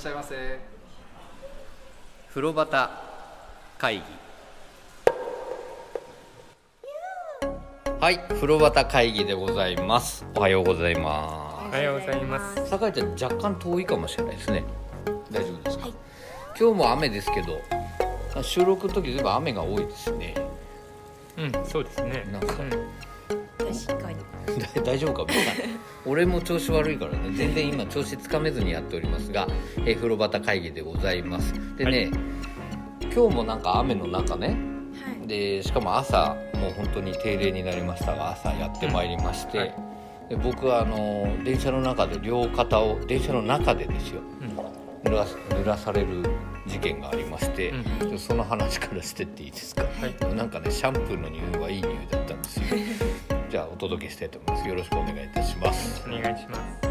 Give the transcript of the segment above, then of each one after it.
しゃいませ。風呂端会議。はい風呂端会議でございます。おはようございまおはようございます。す酒井ちゃん若干遠いかもしれないですね。大丈夫ですか、今日も雨ですけど収録の時ずいぶん雨が多いですね。うん、そうですね。なんか。うん。確かに大大丈夫か？みん。な俺も調子悪いからね。全然今調子つかめずにやっておりますが、えー風呂端会議でございます。でね、今日もなんか雨の中ねはい。でしかも朝もう本当に停電になりましたが朝やってまいりまして、うん。はい。で僕はあの電車の中で両肩を電車の中でですよ濡らす濡らされる事件がありまして、うん。その話からしてっていいですか、はい。なんかねシャンプーの匂いはいい匂いだったんですよ じゃあお届けしたいと思います。よろしくお願いいたします。お願いします。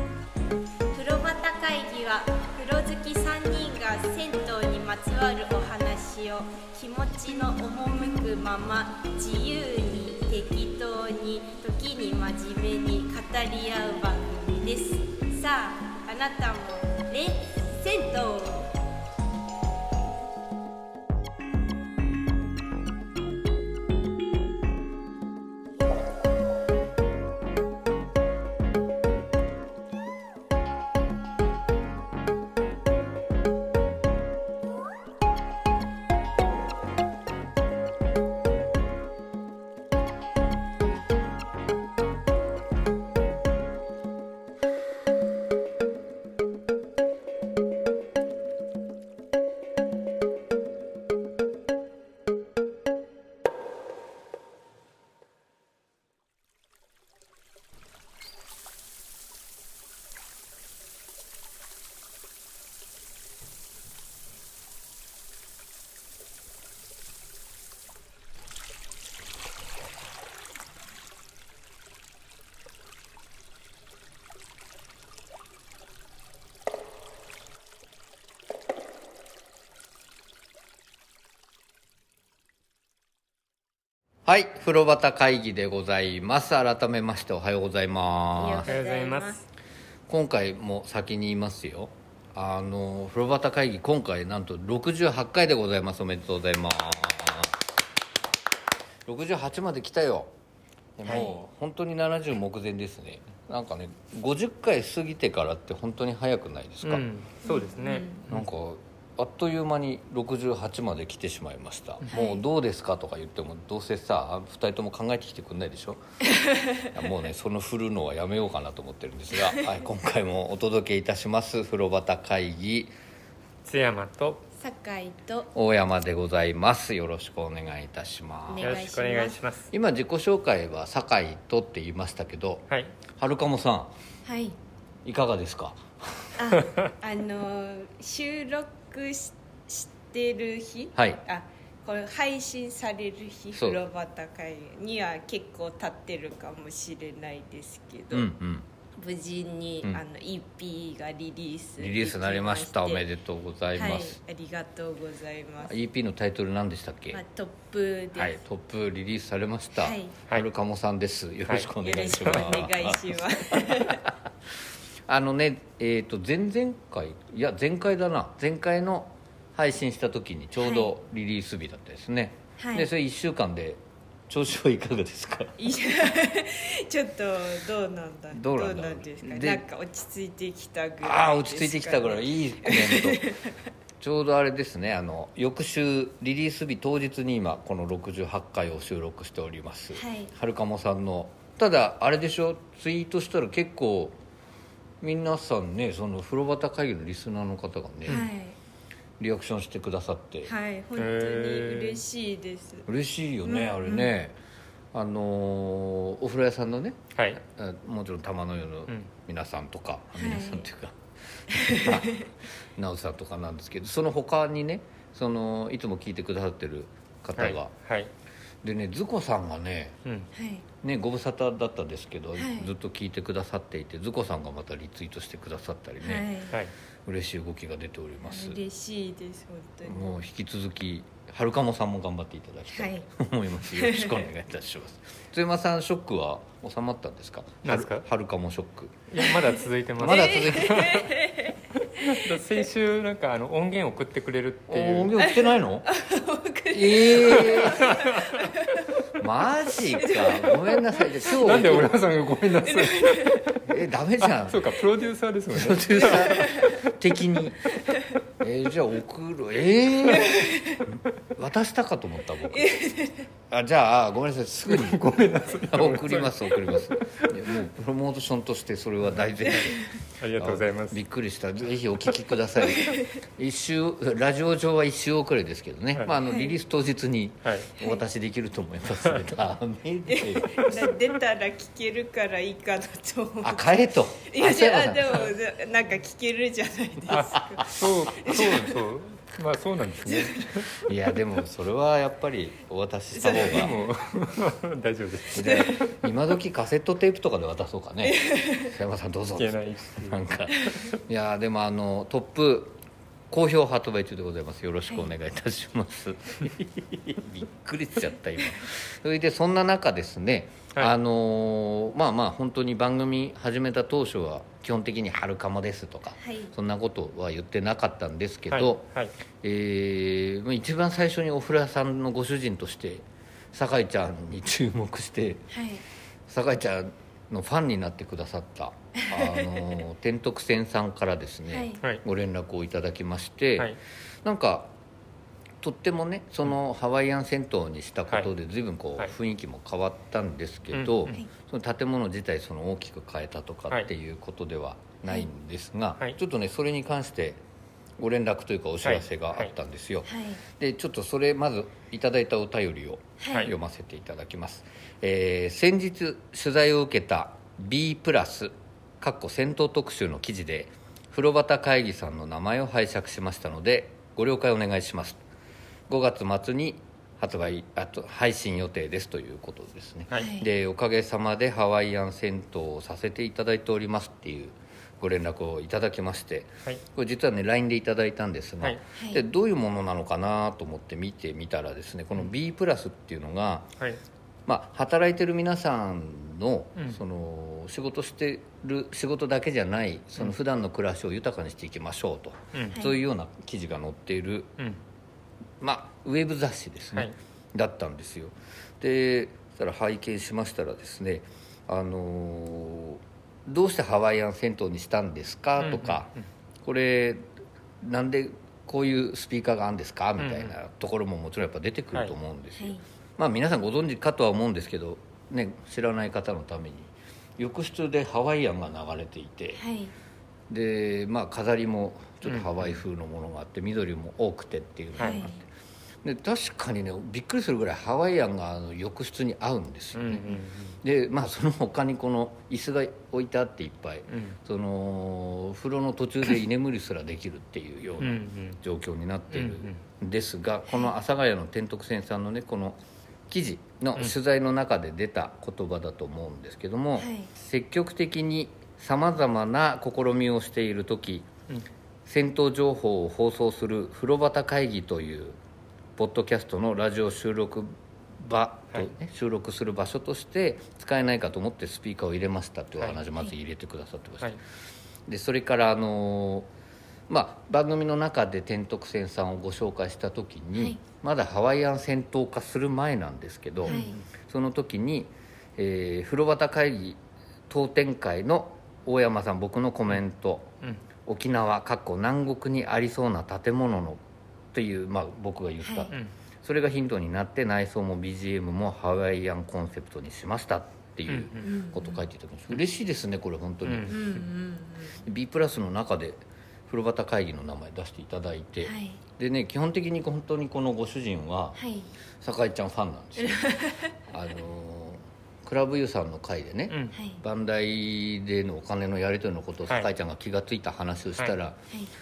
風呂端会議は風呂好き3人が銭湯にまつわるお話を気持ちの赴くまま自由に適当に時に真面目に語り合う番組です。さああなたもレッ銭湯はい風呂端会議でございます。改めましておはようございおます。おはようございます。今回も先に言いますよ。あの風呂端会議今回なんと68回でございます。おめでとうございます。68まで来たよ。でもう本当に70目前ですね。なんかね50回過ぎてからって本当に早くないですか、うん、そうですね。なんかあっという間に68まで来てしまいました、もうどうですかとか言ってもどうせさ2人とも考えてきてくんないでしょ？いやもうねその振るのはやめようかなと思ってるんですが、はい、今回もお届けいたします風呂端会議。津山と酒井と大山でございます。よろしくお願いいたします。よろしくお願いします。今自己紹介は酒井とって言いましたけどはい。はるかもさはい。んいかがですか？あ あの収録ししてる日？はい。あこれ配信される日風呂端会には結構経ってるかもしれないですけど、うんうん。無事に、うん。あの EP がリリースリリースになりました。おめでととうございます、はい、ありがとうございます、EP のタイトル何でしたっけ？まあ、トップはい、トップリリースされました。はい。はるかもさんです。よろしくお願いします。よろしくお願いします あのね、えっ、と前々回いや前回だな。前回の配信した時にちょうどリリース日だったですね。はい。でそれ1週間で調子はいかがですか？いや ちょっとどうなんだどうなんだ？ですか？でなんか落ち着いてきたぐらいね、ああ落ち着いてきたぐらい。いいコメント。ちょうどあれですね。あの翌週リリース日当日に今この68回を収録しております、はい。はるかもさんのただあれでしょ？ツイートしたら結構皆さんねその風呂端会議のリスナーの方がね、はい。リアクションしてくださって、はい本当に嬉しいです。嬉しいよね、うんあれね。あのーお風呂屋さんのねはい。あもちろん玉の湯のうん。皆さんとか、い。皆さんっていうか直さんとかなんですけどその他にねそのいつも聞いてくださってる方が、はい。はい。でねズコさんがねうん。はいねご無沙汰だったんですけど、はい。ずっと聞いてくださっていてズコさんがまたリツイートしてくださったりね、はい。はい。嬉しい動きが出ております。嬉しいです本当に。もう引き続きはるかもさんも頑張っていただきたいと思います、よろしくお願いいたします。津山さんショックは収まったんですか？なんですか？はるかもショック。いや、まだ続いてます。まだ続いてだ先週なんかあの音源送ってくれるっていう。音源送ってないの？ええ マジか。ごめんなさい。今日。なんで小倉さんがごめんなさい。えダメじゃん。そうかプロデューサーですもんね。プロデューサー的に。えーじゃあ送る。ええ渡したかと思った僕 あじゃあごめんなさいすぐに。ごめんなさい。送ります送ります。もうプロモーションとしてそれは大前提 ありがとうございます。びっくりした。ぜひお聞きください。一週ラジオ上は一週遅れですけどね、はい。まあ、あのリリース当日にはい。お渡しできると思います。ので、ダメで出たら聞けるからいいかなと思うあ帰れと。いやじゃああでもなんか聞けるじゃないですか。あそうそうそうまあそうなんですね。いやでもそれはやっぱりお渡しした方が。でも 大丈夫です。で今時カセットテープとかで渡そうかね。佐山さんどうぞ。なんか。いやでもあのトップ好評発売中でございます。よろしくお願いいたします、びっくりしちゃった今。それでそんな中ですね、はい。あのーまあまあ本当に番組始めた当初は基本的に「春かもです」とか、はい。そんなことは言ってなかったんですけど、はい。はい。えー一番最初にお風呂屋さんのご主人として酒井ちゃんに注目してはい。酒井ちゃんのファンになってくださったあの天徳線さんからですね、はい。はい。ご連絡をいただきまして、はい。なんかとってもねそのハワイアン銭湯にしたことで随分こうはい。雰囲気も変わったんですけど、うんはいその建物自体その大きく変えたとかってい。うことではないんですが、はい。ちょっとねそれに関してご連絡というかお知らせがあったんですよ。はい。でちょっとそれまずいただいたお便りをはい。読ませていただきます、えー先日取材を受けた B プラスかっこ戦闘特集の記事で風呂端会議さんの名前を拝借しましたのでご了解お願いします。5月末に発売あと配信予定ですということですね、はい。はい。でおかげさまでハワイアン銭湯をさせていただいておりますっていうご連絡をいただきましてはい。これ実はね LINE でいただいたんですが、はい。はい。でどういうものなのかなと思って見てみたらですねこの B プラスっていうのが、はい。まあ、働いてる皆さんの,、うん。その仕事してる仕事だけじゃないその普段の暮らしを豊かにしていきましょうと、そういうような記事が載っている、うん。まあ、ウェブ雑誌ですね、はい。だったんですよ。でそしたら拝見しましたらですねあのーどうしてハワイアン銭湯にしたんですか?」とか、うんうん。これなんでこういうスピーカーがあるんですか?」みたいなところももちろんやっぱ出てくると思うんですよ、はい。まあ皆さんご存知かとは思うんですけど、ね、知らない方のために浴室でハワイアンが流れていてはい。で、まあ、飾りもちょっとハワイ風のものがあって緑も多くてっていうのがあって、はい。で確かにねびっくりするぐらいハワイアンがあの浴室に合うんですよね、うんうんでまあその他にこの椅子が置いてあっていっぱい、うん。その風呂の途中で居眠りすらできるっていうようなうんうん。状況になっているうん。んですが、この阿佐ヶ谷の天徳線さんのねこの記事の取材の中で出た言葉だと思うんですけども、はい。積極的にさまざまな試みをしている時うん。戦闘情報を放送する風呂端会議というポッドキャストのラジオ収録場と、ね収録する場所として使えないかと思ってスピーカーを入れましたというお話をまず入れてくださってました、はい。でそれからあのーまあ、番組の中で天徳線さんをご紹介した時に、はいまだハワイアン戦闘化する前なんですけど、はい。その時に、えー風呂端会議当店会の大山さん僕のコメントうん。沖縄かっこ南国にありそうな建物のっていう、まあ、僕が言った、はい。うん。それがヒントになって内装も BGM もハワイアンコンセプトにしましたっていううんことを書いていただきます嬉しいですねこれ本当に、うんうん。B プラスの中で風呂端会議の名前出していただいて、はい。でね基本的に本当にこのご主人ははい。酒井ちゃんファンなんですよ。あのークラブユーさんの会でね、うん。はい。バンダイでのお金のやり取りのことをはい。酒井ちゃんが気が付いた話をしたら、は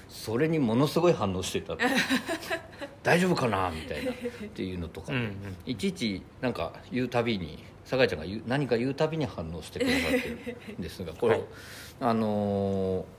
それにものすごい反応してた。大丈夫かなみたいなっていうのとか、うんうん。いちいちなんか言うたびに酒井ちゃんが言う何か言うたびに反応してくださってるんですがこれ、はい。あのー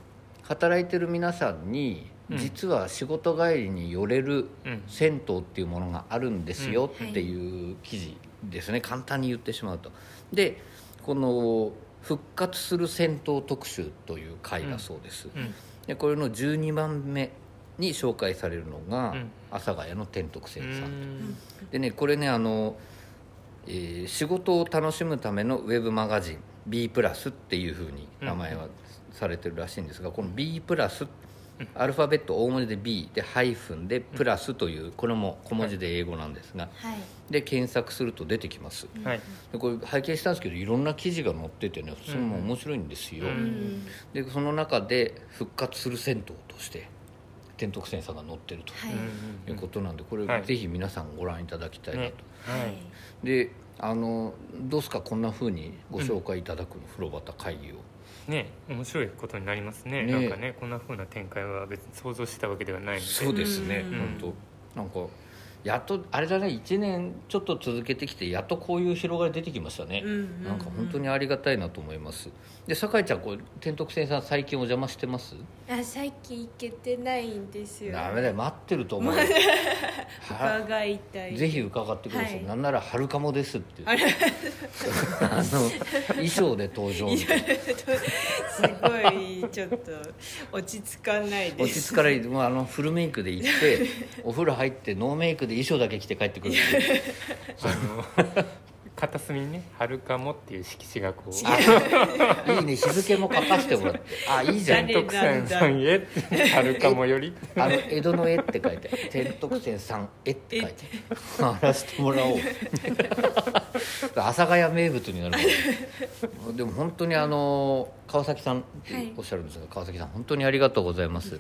働いてる皆さんにうん。実は仕事帰りに寄れるうん。銭湯っていうものがあるんですよっていう記事ですね。簡単に言ってしまうと。でこの復活する戦闘特集という回だそうです、うん。でこれの12番目に紹介されるのが、うん。阿佐ヶ谷の天徳線さん。でねこれねあの、えー仕事を楽しむためのウェブマガジン B プラスっていうふうに名前はされてるらしいんですが、この B プラスアルファベット大文字で B でハイフンでプラスというこれも小文字で英語なんですが、はい。で検索すると出てきます。はい。でこれ拝見したんですけどいろんな記事が載っててねそれも面白いんですよ、でその中で復活する銭湯として天徳線さんが載ってるとはい。いうことなんでこれはい。ぜひ皆さんご覧いただきたいなと、ね。はい。であのどうすかこんな風にご紹介いただくの、風呂端会議を。ね面白いことになりますね。ね。なんかねこんな風な展開は別に想像してたわけではないので。そうですねうん。本当。なんかやっとあれだね1年ちょっと続けてきてやっとこういう広がり出てきましたね、うんうんうんなんか本当にありがたいなと思います。で酒井ちゃんこう天徳線さん最近お邪魔してます？あ最近行けてないんですよ。ダメだよ待ってると思う伺いたい。ぜひ伺ってください、はい。なんなら「春かもです」って。あの衣装で登場。みたいなすごいちょっと落ち着かないで落すち着かない。もうあのフルメイクで行ってお風呂入ってノーメイクで衣装だけ着て帰ってくるっていう。片隅にね「春かも」っていう色紙がこう。あ いいね日付も書かせてもらって。あいいじゃん。誰天徳線さんへ 春かもより。あの江戸の絵って書いて 天徳線さん絵って書いて貼らせてもらおう。阿佐ヶ谷名物になるからでも本当にあの川崎さんっておっしゃるんですが、川崎さん本当にありがとうございます。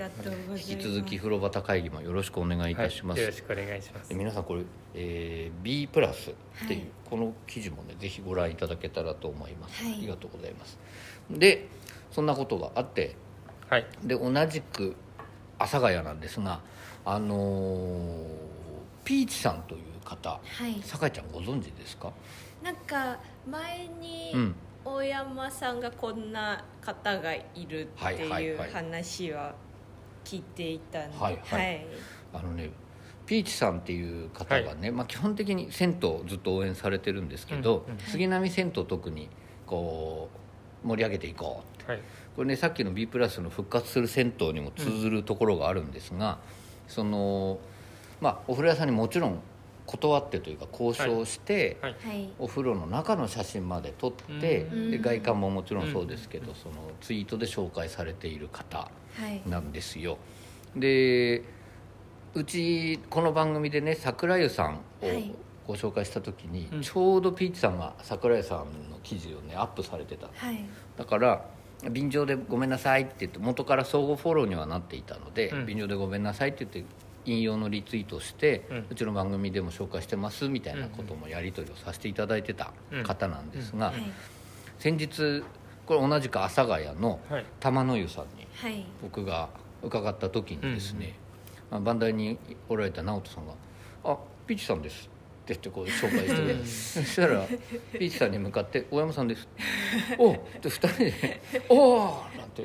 引き続き風呂端会議もよろしくお願いいたします、はい、よろしくお願いします。で皆さんこれ、えー B プラスっていう、はいこの記事もねぜひご覧いただけたらと思います、はい。ありがとうございます。でそんなことがあってはい。で同じく阿佐ヶ谷なんですがあのーピーチさんという方はい。酒井ちゃんご存知ですか？なんか前にうん。大山さんがこんな方がいるってはいはいいうはい。話は聞いていたんではい。はい。あのねピーチさんっていう方がね、まあ、基本的に銭湯をずっと応援されてるんですけど、うんうん杉並銭湯特にこう盛り上げていこうはい。これねさっきの B プラスの復活する銭湯にも通ずるところがあるんですが、そのまあお風呂屋さんにもちろん断ってというか交渉して、はい。はい。お風呂の中の写真まで撮って、うん。で外観ももちろん。そうですけど、そのツイートで紹介されている方はい。なんですよ。でうちこの番組でね桜湯さんをはい。ご紹介した時に、うん。ちょうどピーチさんが桜湯さんの記事をねアップされてた。はい。だから便乗でごめんなさいって言って元から相互フォローにはなっていたので、うん。便乗でごめんなさいって言って引用のリツイートをして、ううんちの番組でも紹介してますみたいなこともやり取りをさせていただいてた方なんですが、うん。はい。先日これ同じく阿佐ヶ谷のはい。玉の湯さんにはい。僕が伺った時にですね、まあ、バンダイにおられた直人さんが「あピーチさんです」って言ってこう紹介してくれてそしたらピーチさんに向かって「大山さんです」「おう」って2人で「おお!」なんて、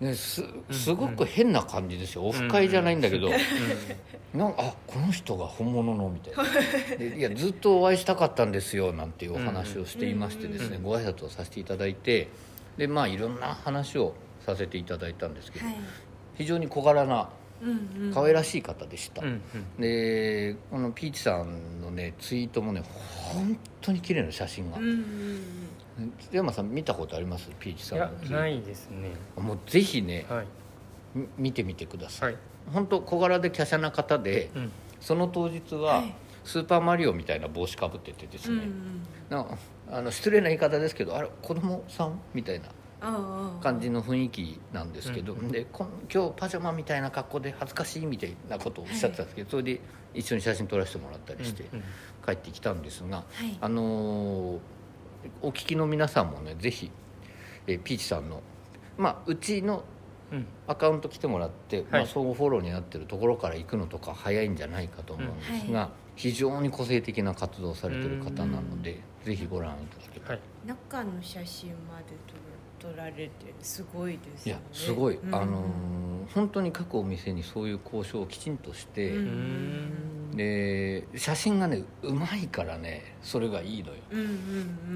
ね、すすごく変な感じですよ。オフ会じゃないんだけど。なんあこの人が本物の？みたいな。でいやずっとお会いしたかったんですよなんていうお話をしていましてですね、うん。ご挨拶をさせていただいてでまあいろんな話をさせていただいたんですけど、はい。非常に小柄なうんうん。可愛らしい方でした、うんうん。でこのピーチさんのねツイートもね本当に綺麗な写真が。うんうん山さん見たことあります？ピーチいさんのツイート。やないですね。もうぜひね、はい。み見てみてください、はい。本当小柄で華奢な方で、うん。その当日は、はい。スーパーマリオみたいな帽子かぶっててですうんね、うん。なあの失礼な言い方ですけどあれ子供さん？みたいな感じの雰囲気なんですけど、うんで今日パジャマみたいな格好で恥ずかしいみたいなことをおっしゃってたんですけど、それで一緒に写真撮らせてもらったりして帰ってきたんですが、はい。あのーお聞きの皆さんもねぜひ、えーピーチさんのまあうちのうん。アカウント来てもらって、まあ、はい相互フォローになってるところから行くのとか早いんじゃないかと思うんですが、うんは非常に個性的な活動をされてる方なのでぜひご覧いただけたい中の写真まで撮撮られてすごいですね。いやすごい、うん。あのー本当に各お店にそういう交渉をきちんとして、で写真がねうまいからねそれがいいのよ。うんうん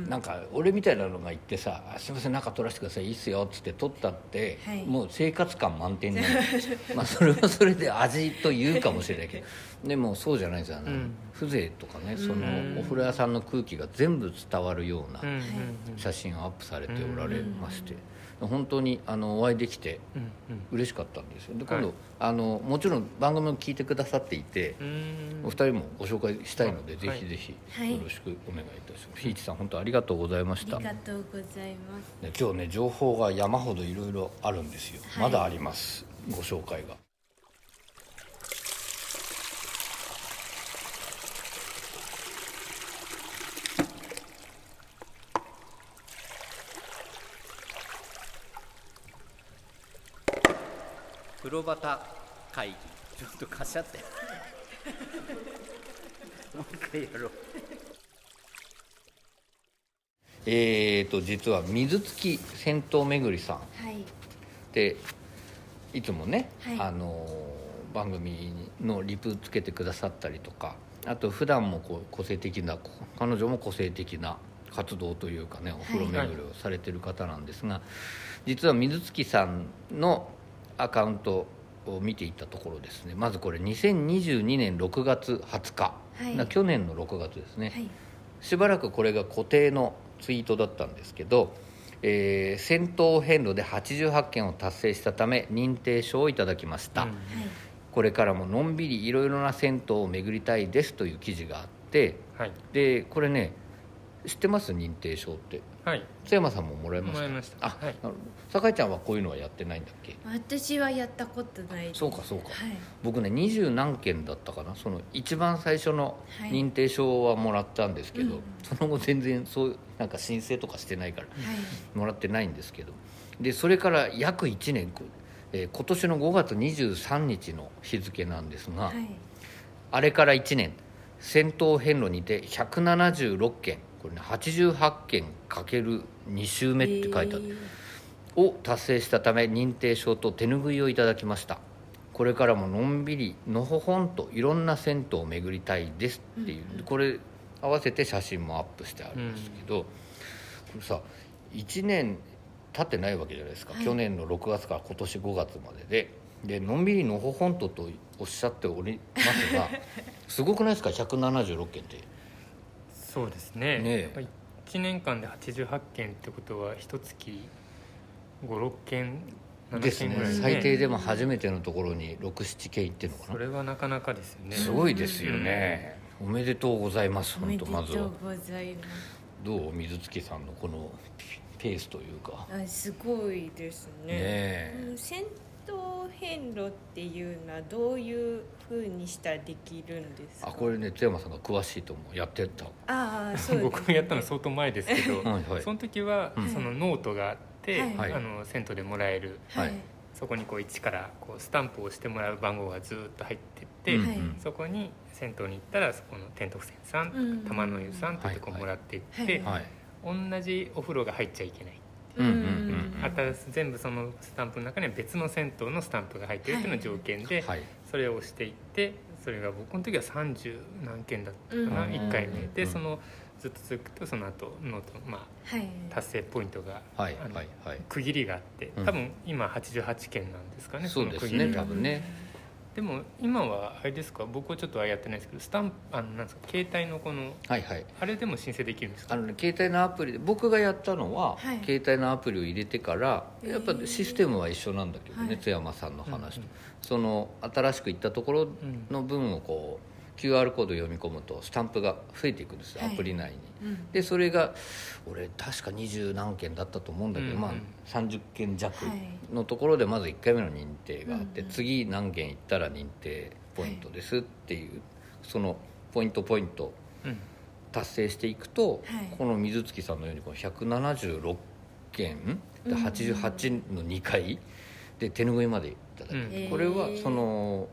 うん。なんか俺みたいなのが行ってさあ「すいません中撮らせてくださいいいっすよ」っつって撮ったって、はい。もう生活感満点になる。まあそれはそれで味と言うかもしれないけどでもそうじゃないですよ、あのうん。風情とかねそのうん。お風呂屋さんの空気が全部伝わるような写真をアップされておられまして、本当にあのお会いできてうん嬉しかったんですよ。で今度、はいあのもちろん番組を聞いてくださっていて、うん。お二人もご紹介したいので、はい。ぜひぜひはい。よろしくお願いいたします、ひいちさん本当ありがとうございました。ありがとうございます。で今日ね情報が山ほどいろいろあるんですよ、はい。まだあります。ご紹介が風呂端会議。ちょっと貸し合って。もう一回やろう。えーと実は水月銭湯巡りさん。はい。でいつもね、はい。あの番組のリプつけてくださったりとかあと普段もこう個性的な彼女も個性的な活動というかねお風呂巡りをされてる方なんですが、実は水月さんのアカウントを見ていったところですね。まずこれ2022年6月20日、はい。な去年の6月ですね、はい。しばらくこれが固定のツイートだったんですけど、えー戦闘遍路で88件を達成したため認定証をいただきました、うん。はい。これからものんびりいろいろな銭湯を巡りたいですという記事があってはい。でこれね知ってます？認定証って。はい。津山さんももらいました？もらいました。あ、はい。なるほど。酒井ちゃんはこういうのはやってないんだっけ？私はやったことないです。そうかそうか、はい。僕ね二十何件だったかな？その一番最初のはい。認定証はもらったんですけど、うん。その後全然そうなんか申請とかしてないからはい。もらってないんですけど。でそれから約1年、えー今年の5月23日の日付なんですが、はい。あれから1年戦闘遍路にて176件これね88件かける2週目って書いてある、を達成したため認定証と手ぬぐいをいただきました。これからものんびりのほほんといろんな銭湯を巡りたいですっていう、これ合わせて写真もアップしてあるんですけど、これさ1年経ってないわけじゃないですか、はい。去年の6月から今年5月までで。でのんびりのほほんととおっしゃっておりますが すごくないですか？176件ってそうですね。ねえ。やっぱり1年間で88件ってことは一月56件7ですね件ぐらい最低でも初めてのところに67件いってるのかな。それはなかなかですよね。すごいですよね、おめでとうございますおめでとう本当まずは。ございますどう水月さんのこのペースというか。あすごいですね。ねえ。うん戦銭湯遍路っていうのはどういうふうにしたらできるんですかあこれね津山さんが詳しいと思う。やってた。ああそうです、ね、僕がやったの相当前ですけど はいはい。その時はうん。そのノートがあって、はい。あの銭湯でもらえる。はい。そこにこう一からこうスタンプを押してもらう番号がずっと入ってって、そこに銭湯に行ったらそこの天徳泉さんとかうん。玉の湯さんってとこもらっていって、はい。はい。同じお風呂が入っちゃいけないうんうんうんあた全部そのスタンプの中には別の銭湯のスタンプが入ってるっていうのが条件で、はい。それを押していってそれが僕の時は30何件だったかな、うん1回目で、うんそのずっと続くとその後ノートまあはい。達成ポイントが、はいはいはい。区切りがあってうん。多分今88件なんですかね、そうですねの区切りが。多分ねでも今はあれですか？僕はちょっとあれやってないですけどスタンプあのなんですか？携帯のこのはいはい。あれでも申請できるんですか？あのね携帯のアプリで僕がやったのは、はい。携帯のアプリを入れてからやっぱシステムは一緒なんだけどね、はい。津山さんの話と、うんうん。その新しく行ったところの分をこう QR コード読み込むとスタンプが増えていくんですよ、はい。アプリ内に。うん。でそれが俺確か二十何件だったと思うんだけど、うんうんまあ30件弱はいのところでまず1回目の認定があって、うんうん次何件行ったら認定ポイントですっていう、そのポイントポイントうん達成していくと、はい。この水月さんのようにこの176件でうん。88の2回で手拭いまでいただく、うん。これはその、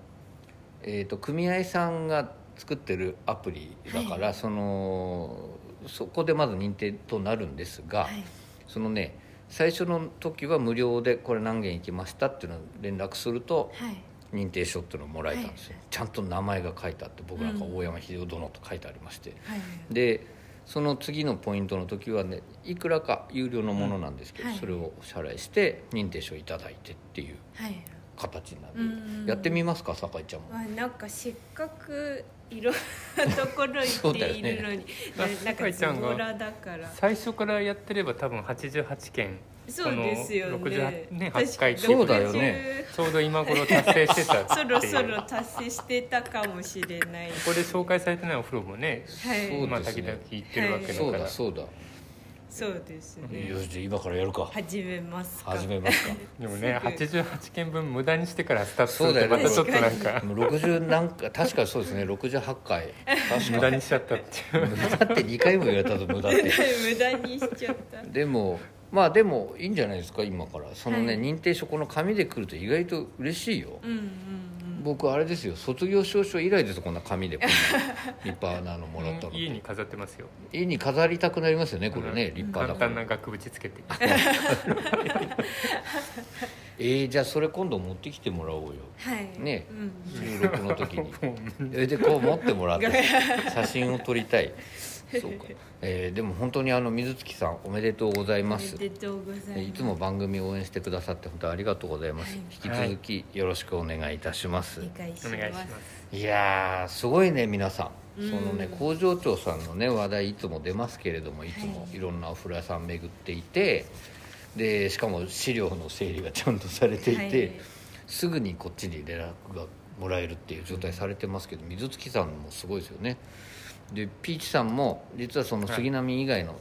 えー、と組合さんが作ってるアプリだから、はい。そのそこでまず認定となるんですが、はい。そのね最初の時は無料でこれ何件行きましたっていうのを連絡するとはい。認定書っていうのをもらえたんですよ、ちゃんと名前が書いてあって僕なんか大山秀夫殿と書いてありまして、はいでその次のポイントの時はねいくらか有料のものなんですけど、はい。それをお支払いして認定書いただいてっていうはい形になる。うんやってみますか酒井ちゃんも。まあなんかせっかくいろんなところ行っているのに、ね。ななんかズボラだから。最初からやってれば多分88件そうですよね。この68ね確か8回にそうだよね。ちょうど今頃達成してた そろそろ達成してたかもしれない。ここで紹介されてないお風呂もねはい。そうまあね時々行ってるわけだそうからだそうだそうですね。よしじゃあ今からやるか。始めますか。始めますか。でもねすぐ。88件分無駄にしてからスタートすそうだよね。るとまたちょっとなんか。もう60何回確かにそうですね。68回。確 無かに駄にしちゃったっていう。無駄って2回も言われたと無駄って。無駄にしちゃった。でもまあでもいいんじゃないですか今から。そのね、はい。認定書この紙で来ると意外と嬉しいよ、うんうんうん僕あれですよ卒業証書以来ですこんな紙でこんな 立派なのもらったの。家に飾ってますよ。家に飾りたくなりますよねこれねうん。立派だから簡単な額縁つけて。えー、じゃあそれ今度持ってきてもらおうよ。はい。ね。うん。収録の時に。えでこう持ってもらって写真を撮りたいそうか、えーでも本当にあの水月さんおめでとうございおます。めでとうございます。いつも番組を応援してくださって本当にありがとうございます、はい。引き続きよろしくお願いいたします、理解しお願いしまます。すいやーすごいね皆さん。うん。そのね工場長さんのね話題いつも出ますけれどもい。つもはいいろんなお風呂屋さん巡っていてでしかも資料の整理がちゃんとされていて、はい。すぐにこっちに連絡がもらえるっていう状態されてますけど水月さんもすごいですよねでピーチさんも実はその杉並以外の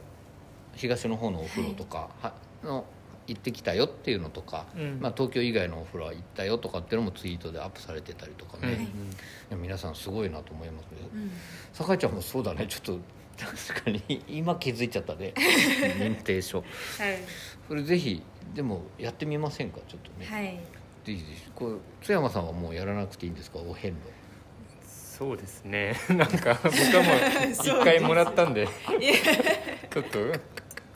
東の方のお風呂とか、はの行ってきたよっていうのとか、うん。まあ、東京以外のお風呂は行ったよとかっていうのもツイートでアップされてたりとかね、うんいや皆さんすごいなと思いますねうん。酒井ちゃんもそうだね。ちょっと確かに今気づいちゃったね。認定書。はい。それぜひでもやってみませんか？ちょっとね、はい。ぜひぜひこれ津山さんはもうやらなくていいんですか？お遍路そうですね。なんか僕はもう一回もらったんで。ちょっと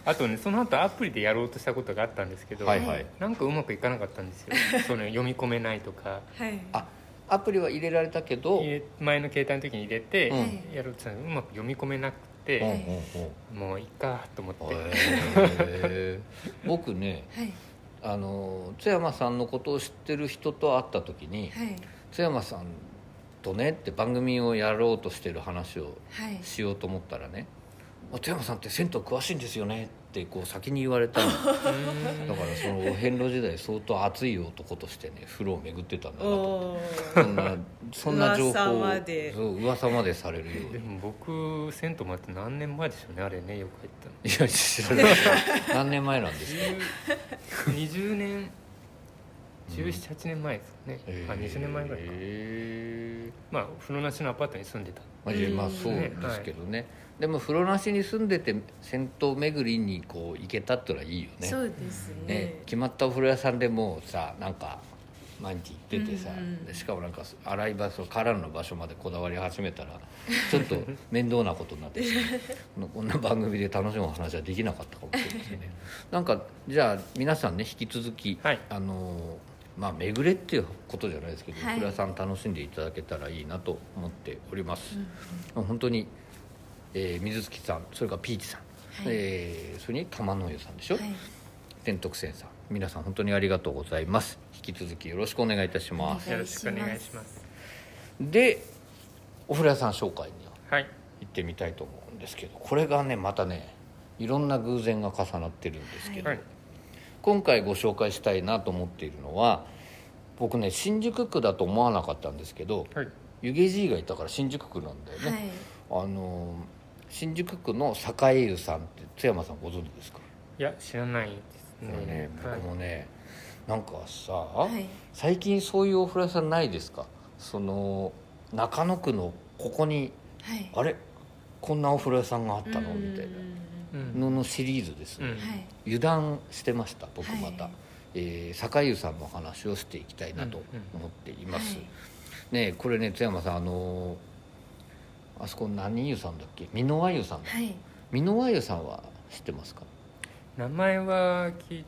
あとねその後アプリでやろうとしたことがあったんですけど、はいはい。なんかうまくいかなかったんですよ。その読み込めないとか。はい。あアプリは入れられたけど、前の携帯の時に入れてうん。やろうとしたらうまく読み込めなくうんて、うん。もういっかと思って、僕ねはい。あの津山さんのことを知ってる人と会った時にはい。津山さんとねって番組をやろうとしてる話をはい。しようと思ったらね「あ津山さんって銭湯詳しいんですよね」ってこう先に言われたの。だからそのお遍路時代相当熱い男としてね風呂を巡ってたんだなとおそんなそんな情報噂を噂までされるようでにも僕銭湯もって何年前でしょうねあれねよく入っいや知らない。何年前なんですか？たの20年1718年前ですかね、あ20年前ぐらいか、へまあ風呂なしのアパートに住んでた。まあまあそうですけどね、でも風呂なしに住んでて銭湯巡りにこう行けたってのはいいよね。そうですね。ね決まったお風呂屋さんでもうさなんか毎日行っててさ、うんうんでしかもなんか洗い場所からの場所までこだわり始めたらちょっと面倒なことになってさ こんな番組で楽しむ話はできなかったかもしれないですね。なんかじゃあ皆さんね引き続き、はい。あのまあ巡れっていうことじゃないですけど、はい。お風呂屋さん楽しんでいただけたらいいなと思っております、本当に、えー水月さんそれからピーチさん、はい。えーそれに玉の湯さんでしょ、はい。天徳線さん皆さん本当にありがとうございます。引き続きよろしくお願いいたします。よろしくお願いします。でお風呂屋さん紹介にはい。行ってみたいと思うんですけどこれがねまたねいろんな偶然が重なってるんですけど、はい今回ご紹介したいなと思っているのは僕ね新宿区だと思わなかったんですけどはい。湯気じいがいたから新宿区なんだよね、はい。あの新宿区の栄湯さんって津山さんご存知ですか？いや知らないですね。ね、はい。僕もねなんかさ、はい。最近そういうお風呂屋さんないですか？その中野区のここにはい。あれ？こんなお風呂屋さんがあったの？うん。みたいな。うん。ののシリーズです、うん。はい。油断してました僕また、はい。えー酒湯さんの話をしていきたいなと思っています、ねこれね津山さんあのーあそこ何湯さんだっけ？美濃和湯さん美濃和湯さんは知ってますか？名前は聞いっ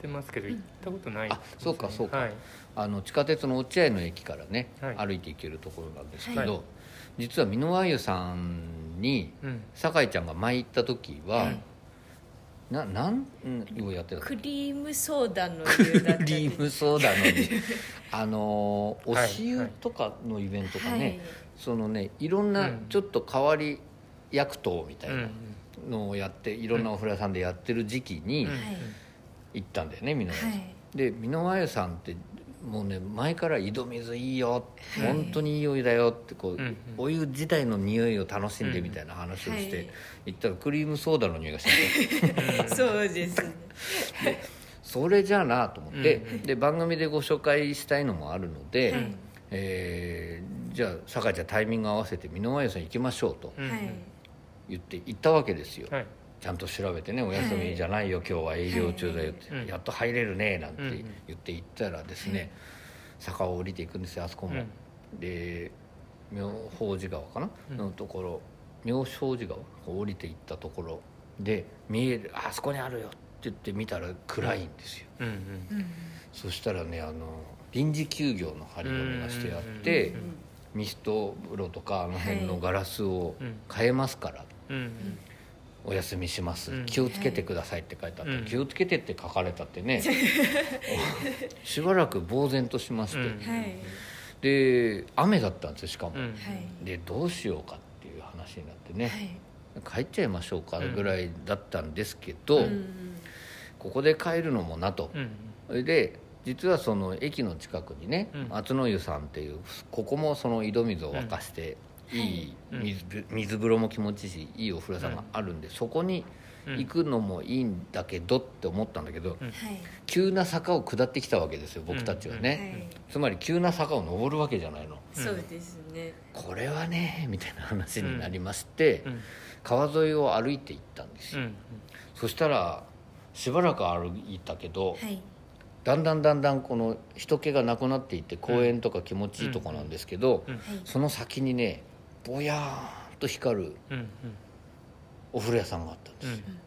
てますけど行ったことないですね、あそうかそうか。はい。あの地下鉄の落合の駅からね、はい。歩いて行けるところなんですけど、はい実は箕輪湯さんにうん。酒井ちゃんが前行った時は、はいななんをやってた？のクリームソーダのクリームソーダのに あのおし湯とかのイベントかね、はいそのねいろんなうん。ちょっと変わり薬湯みたいうん。なのをやっていろんなお風呂屋さんでやってる時期にうん。はい。行ったんだよね箕輪湯さん、はい。で箕輪湯さんってもうね前から井戸水いいよ、はい。本当にいいお湯だよってこう、うんうん。お湯自体の匂いを楽しんでみたいな話をして、行ったらクリームソーダの匂いがして そうですね。それじゃあなと思って、うんうん。で番組でご紹介したいのもあるので、はい。えーじゃあ酒井ちゃんタイミング合わせて箕輪湯さん行きましょうとうんはい。言って行ったわけですよ、はいちゃんと調べてね「お休みじゃないよ、今日は営業中だよ」って、はい。やっと入れるね」なんて言って行ったらですね、坂を降りていくんですよあそこも、で妙法寺川かな、うん。のところ妙法寺川を降りていったところで見える「あそこにあるよ」って言って見たら暗いんですよ、うんうん。うんそしたらねあの臨時休業の張り紙がしてあって、うんミスト風呂とかあの辺のガラスをうん。変えますから、うんうんお休みします、うん。気をつけてくださいって書いてあって、うん。気をつけてって書かれたってね。しばらく呆然としまして、うん。はい。で雨だったんですよしかも、でどうしようかっていう話になってね、はい。帰っちゃいましょうかぐらいだったんですけど、うん。ここで帰るのもなと、うん。それで実はその駅の近くにねうん。松の湯さんっていうここもその井戸水を沸かして、いい水,、水風呂も気持ちいいしいいお風呂屋さん。があるんで、そこに行くのもいいんだけどって思ったんだけど、急な坂を下ってきたわけですよ僕たちはね、はい。つまり急な坂を登るわけじゃないの。そうですね。これはねみたいな話になりまして、うん。川沿いを歩いて行ったんですよ、うん。そしたらしばらく歩いたけど、はい。だんだんだんだんこの人気がなくなっていって公園とか気持ちいいとこなんですけど、その先にねぼやーんと光るうんお風呂屋さんがあったんです、うん。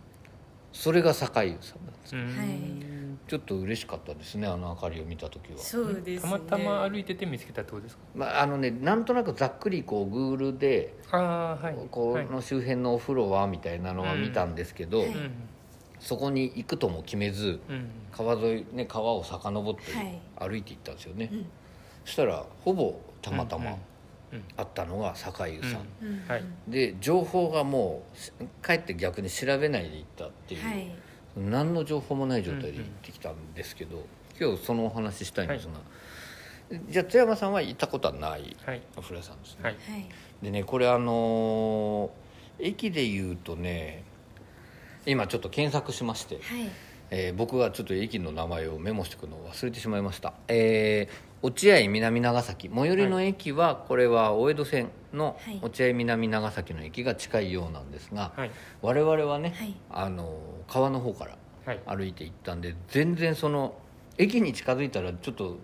それが酒井湯さんなんですちょっと嬉しかったですねあの明かりを見た時は。そうですね。たまたま歩いてて見つけたってことですか？まああのねなんとなくざっくりこうグールでああはい。こはい。の周辺のお風呂はみたいなのは見たんですけど、はい。うんそこに行くとも決めずうん。川沿いね川を遡ってはい。歩いて行ったんですよね、うん。そしたらほぼたまたまうんうんあったのが酒井湯さん、うん。はい。で情報がもうしかえって逆に調べないで行ったっていう、はい。何の情報もない状態で行ってきたんですけど、今日そのお話ししたいんですが、じゃあ津山さんは行ったことはないはい。お風呂屋さんですね、はい。はい。でねこれあのー駅で言うとね今ちょっと検索しまして、はい。えー僕がちょっと駅の名前をメモしておくのを忘れてしまいました、えー落合南長崎。最寄りの駅は、これは大江戸線のはい。落合南長崎の駅が近いようなんですが、はい。我々はね、はい。あの川の方からはい。歩いて行ったんで全然その駅に近づいたらちょっと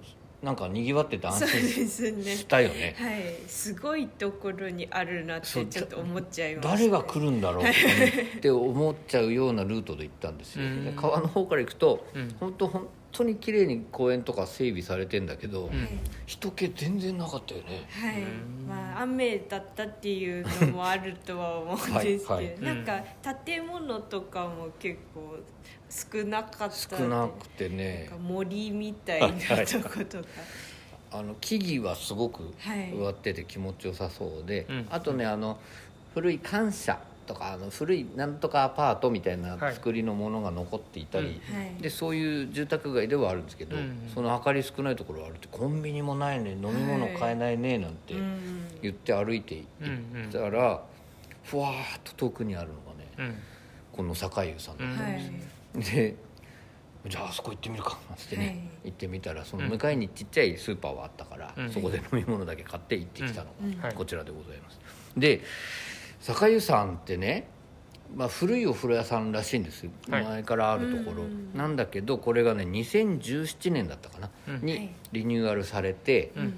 なんかにぎわってて安心したよね。はい。すごいところにあるなってちょっと思っちゃいます。誰が来るんだろうって思っちゃうようなルートで行ったんですよ、うん。で川の方から行くと、うん。本当本当に綺麗に公園とか整備されてんだけど、うん。人気全然なかったよね。はい。うん。まあ雨だったっていうのもあるとは思うんですけど、はいはい。なんか建物とかも結構少なかった。少なくてなんねか森みたいなとことか。あの木々はすごくはい。植わってて気持ちよさそうで、うん。あとねあの古い感謝とかあの古いなんとかアパートみたいなはい作りのものが残っていたり、はい。でそういう住宅街ではあるんですけど、うんその明かり少ないところはあるってコンビニもないね飲み物買えないねなんてうん言って歩いていったら、ふわーっと遠くにあるのがねうん。この酒湯さんだったはい。んです、でじゃああそこ行ってみるかなんつってね、はい。行ってみたらその向かいにちっちゃいスーパーはあったから、うん。そこで飲み物だけ買って行ってきたのうん。がはい。こちらでございます、で酒湯さんってね、まあ、古いお風呂屋さんらしいんですよ、はい。前からあるところ、うん。なんだけどこれがね2017年だったかな、うん。にはい。リニューアルされて、うん。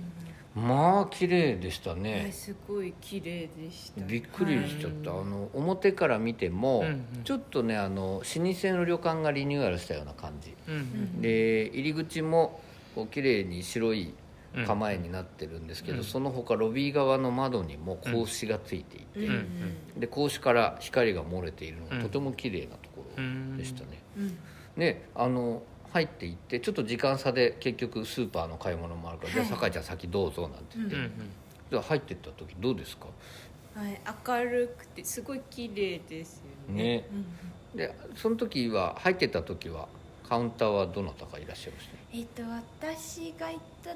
まあ綺麗でしたはいねすごい綺麗でした。びっくりしちゃった、はい。あの表から見ても、うんうん。ちょっとねあの老舗の旅館がリニューアルしたような感じ。うんうんで入り口もこう綺麗に白いうん構えになってるんですけど、うんその他ロビー側の窓にも格子がついていて、うんで格子から光が漏れているのがとても綺麗なところでしたね、うんであの入っていってちょっと時間差で結局スーパーの買い物もあるから「はいじゃあ酒井ちゃん先どうぞ」なんて言って、うん入ってった時どうですかはい明るくてすごい綺麗ですよねねうんでその時は入ってた時はカウンターはどなたかいらっしゃいましたえっと私が行った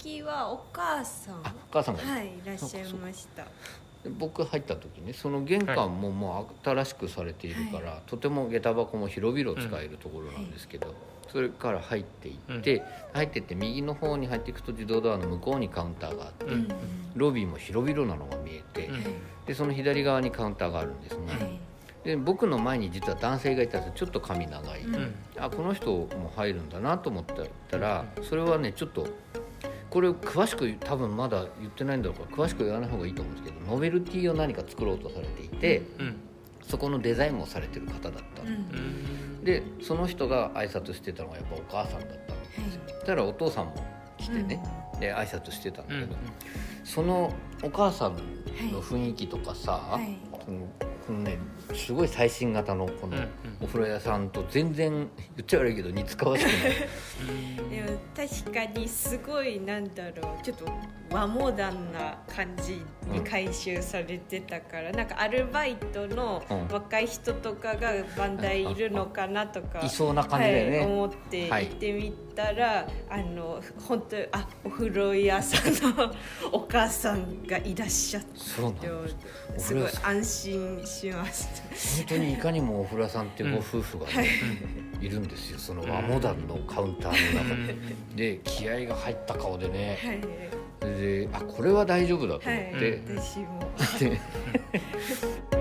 時はお母さん。あお母さんがはいいらっしゃいました。で僕入った時ねその玄関ももう新しくされているから、とても下駄箱も広々使えるところなんですけど、それから入っていって、入ってって右の方に入っていくと自動ドアの向こうにカウンターがあって、うん。ロビーも広々なのが見えて、うん。でその左側にカウンターがあるんですね、はいで僕の前に実は男性がいたんですちょっと髪長い、うん。うんあこの人も入るんだなと思ったらそれはねちょっとこれ詳しく多分まだ言ってないんだろうか。ら詳しく言わない方がいいと思うんですけどノベルティを何か作ろうとされていてうん。そこのデザインもされてる方だった、うん。うん。でその人が挨拶してたのがやっぱお母さんだったんですよ、そしたらお父さんも来てね、で挨拶してたんだけど、そのお母さんの雰囲気とかさ、はい。そのこのねすごい最新型のこのお風呂屋さんと全然言っちゃ悪いけど似つかわしくない。でも確かにすごいなんだろう。ちょっと和モダンな感じに回収されてたから、なんかアルバイトのうん。若い人とかがバンダイいるのかなとか、いそうな感じだよね。はい、思って行ってみたら、あの本当あお風呂屋さんのお母さんがいらっしゃってすすごい安心しました。本当にいかにもお風呂屋さんっていうご夫婦がね、いるんですよ。その和モダンのカウンターの中で、で気合が入った顔でね。はい、であこれは大丈夫だとは思って、い、私も。で